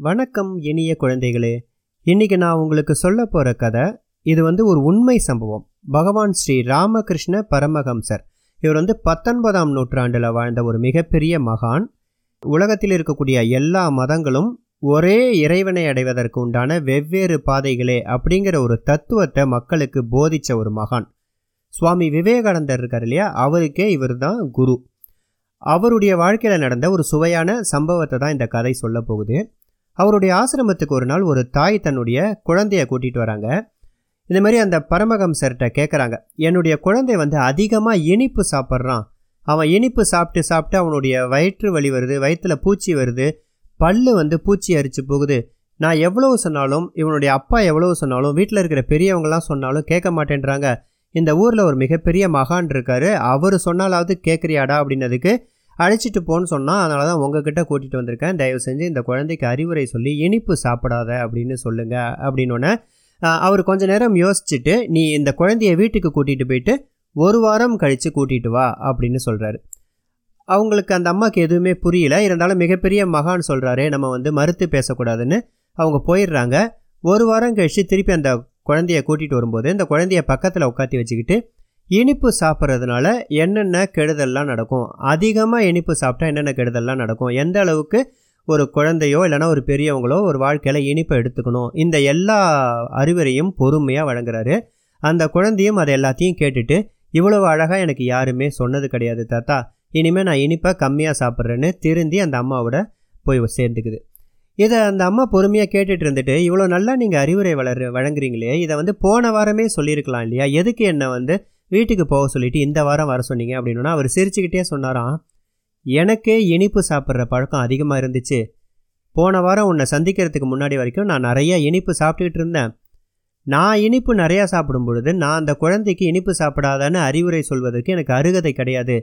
வணக்கம் இனிய குழந்தைகளே. இன்னைக்கு நான் உங்களுக்கு சொல்ல போகிற கதை இது வந்து ஒரு உண்மை சம்பவம். பகவான் ஸ்ரீ ராமகிருஷ்ண பரமஹம்சர். இவர் வந்து பத்தொன்பதாம் நூற்றாண்டில் வாழ்ந்த ஒரு மிகப்பெரிய மகான். உலகத்தில் இருக்கக்கூடிய எல்லா மதங்களும் ஒரே இறைவனை அடைவதற்கு உண்டான வெவ்வேறு பாதைகளே அப்படிங்கிற ஒரு தத்துவத்தை மக்களுக்கு போதித்த ஒரு மகான். சுவாமி விவேகானந்தர் இருக்கார் இல்லையா? அவருக்கே இவர் தான் குரு. அவருடைய வாழ்க்கையில் நடந்த ஒரு சுவையான சம்பவத்தை தான் இந்த கதை சொல்ல போகுது. அவருடைய ஆசிரமத்துக்கு ஒரு நாள் ஒரு தாய் தன்னுடைய குழந்தைய கூட்டிகிட்டு வராங்க. இந்த மாதிரி அந்த பரமகம்சர்கிட்ட கேட்குறாங்க என்னுடைய குழந்தை வந்து அதிகமாக இனிப்பு சாப்பிட்றான். அவன் இனிப்பு சாப்பிட்டு சாப்பிட்டு அவனுடைய வயிற்று வலி வருது வயிற்றில் பூச்சி வருது பல்லு வந்து பூச்சி அரித்து போகுது. நான் எவ்வளவு சொன்னாலும் இவனுடைய அப்பா எவ்வளவு சொன்னாலும் வீட்டில் இருக்கிற பெரியவங்களாம் சொன்னாலும் கேட்க மாட்டேன்றாங்க. இந்த ஊரில் ஒரு மிகப்பெரிய மகான் இருக்காரு அவர் சொன்னாலாவது கேட்குறியாடா அப்படின்னதுக்கு அழைச்சிட்டு போன்னு சொன்னால் அதனால தான் உங்ககிட்ட கூட்டிகிட்டு வந்திருக்கேன். தயவு செஞ்சு இந்த குழந்தைக்கு அறிவுரை சொல்லி இனிப்பு சாப்பிடாத அப்படின்னு சொல்லுங்கள் அப்படின்னோடனே அவர் கொஞ்ச நேரம் யோசிச்சுட்டு நீ இந்த குழந்தைய வீட்டுக்கு கூட்டிகிட்டு போயிட்டு ஒரு வாரம் கழித்து கூட்டிகிட்டு வா அப்படின்னு சொல்கிறாரு அவங்களுக்கு அந்த அம்மாவுக்கு எதுவுமே புரியல. இருந்தாலும் மிகப்பெரிய மகான் சொல்கிறாரு நம்ம வந்து மறுத்து பேசக்கூடாதுன்னு. அவங்க போயிடுறாங்க. ஒரு வாரம் கழித்து திருப்பி அந்த குழந்தைய கூட்டிகிட்டு வரும்போது இந்த குழந்தைய பக்கத்தில் உட்காத்தி வச்சுக்கிட்டு இனிப்பு சாப்பிட்றதுனால என்னென்ன கெடுதல்லாம் நடக்கும்? அதிகமாக இனிப்பு சாப்பிட்டா என்னென்ன கெடுதல்லாம் நடக்கும்? எந்த அளவுக்கு ஒரு குழந்தையோ இல்லைனா ஒரு பெரியவங்களோ ஒரு வாழ்க்கையில் இனிப்பை எடுத்துக்கணும்? இந்த எல்லா அறிவுரையும் பொறுமையாக வழங்குறாரு. அந்த குழந்தையும் அதை எல்லாத்தையும் கேட்டுட்டு இவ்வளவு அழகாக எனக்கு யாருமே சொன்னது கிடையாது தாத்தா. இனிமேல் நான் இனிப்பை கம்மியாக சாப்பிட்றேன்னு திருந்தி அந்த அம்மாவோட போய் சேர்ந்துக்குது. இதை அந்த அம்மா பொறுமையாக கேட்டுட்டு இருந்துட்டு இவ்வளோ நல்லா நீங்கள் அறிவுரை வளர் வழங்குறீங்களே. இதை வந்து போன வாரமே சொல்லியிருக்கலாம் இல்லையா? எதுக்கு என்னை வந்து வீட்டுக்கு போக சொல்லிட்டு இந்த வாரம் வர சொன்னீங்க அப்படின்னா அவர் சிரிச்சுக்கிட்டே சொன்னாராம் எனக்கே இனிப்பு சாப்பிட்ற பழக்கம் அதிகமாக இருந்துச்சு. போன வாரம் உன்னை சந்திக்கிறதுக்கு முன்னாடி வரைக்கும் நான் நிறையா இனிப்பு சாப்பிட்டுக்கிட்டு இருந்தேன். நான் இனிப்பு நிறையா சாப்பிடும் பொழுது நான் அந்த குழந்தைக்கு இனிப்பு சாப்பிடாதான்னு அறிவுரை சொல்வதற்கு எனக்கு அருகதை கிடையாது.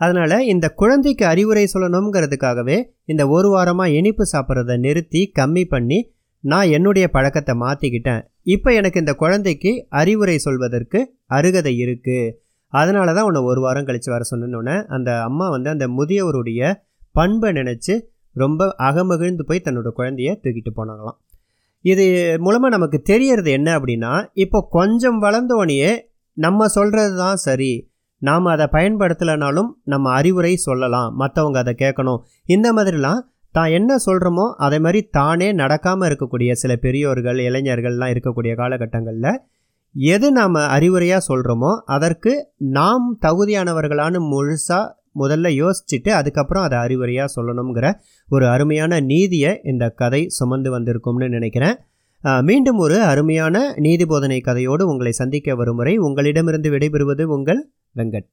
அதனால் இந்த குழந்தைக்கு அறிவுரை சொல்லணுங்கிறதுக்காகவே இந்த ஒரு வாரமாக இனிப்பு சாப்பிட்றத நிறுத்தி கம்மி பண்ணி நான் என்னுடைய பழக்கத்தை மாற்றிக்கிட்டேன் இப்போ எனக்கு இந்த குழந்தைக்கு அறிவுரை சொல்வதற்கு அருகதை இருக்குது அதனால தான் உன்னை ஒரு வாரம் கழித்து வர சொன்னோன்னே அந்த அம்மா வந்து அந்த முதியவருடைய பண்பை நினச்சி ரொம்ப அகமகிழ்ந்து போய் தன்னோட குழந்தைய தூக்கிட்டு போனாங்களாம். இது மூலமாக நமக்கு தெரியறது என்ன அப்படின்னா இப்போ கொஞ்சம் வளர்ந்தோனையே நம்ம சொல்கிறது தான் சரி. நாம் அதை பயன்படுத்தலைனாலும் நம்ம அறிவுரை சொல்லலாம். மற்றவங்க அதை கேட்கணும். இந்த மாதிரிலாம் தான் என்ன சொல்கிறோமோ அதே மாதிரி தானே நடக்காமல் இருக்கக்கூடிய சில பெரியோர்கள் இளைஞர்கள்லாம் இருக்கக்கூடிய காலகட்டங்களில் எது நாம் அறிவுரையாக சொல்கிறோமோ அதற்கு நாம் தகுதியானவர்களான முழுசாக முதல்ல யோசிச்சுட்டு அதுக்கப்புறம் அதை அறிவுரையாக சொல்லணுங்கிற ஒரு அருமையான நீதியை இந்த கதை சுமந்து வந்திருக்கும்னு நினைக்கிறேன். மீண்டும் ஒரு அருமையான நீதி போதனை கதையோடு உங்களை சந்திக்க வரும் முறை உங்களிடமிருந்து விடைபெறுவது உங்கள் வெங்கட்.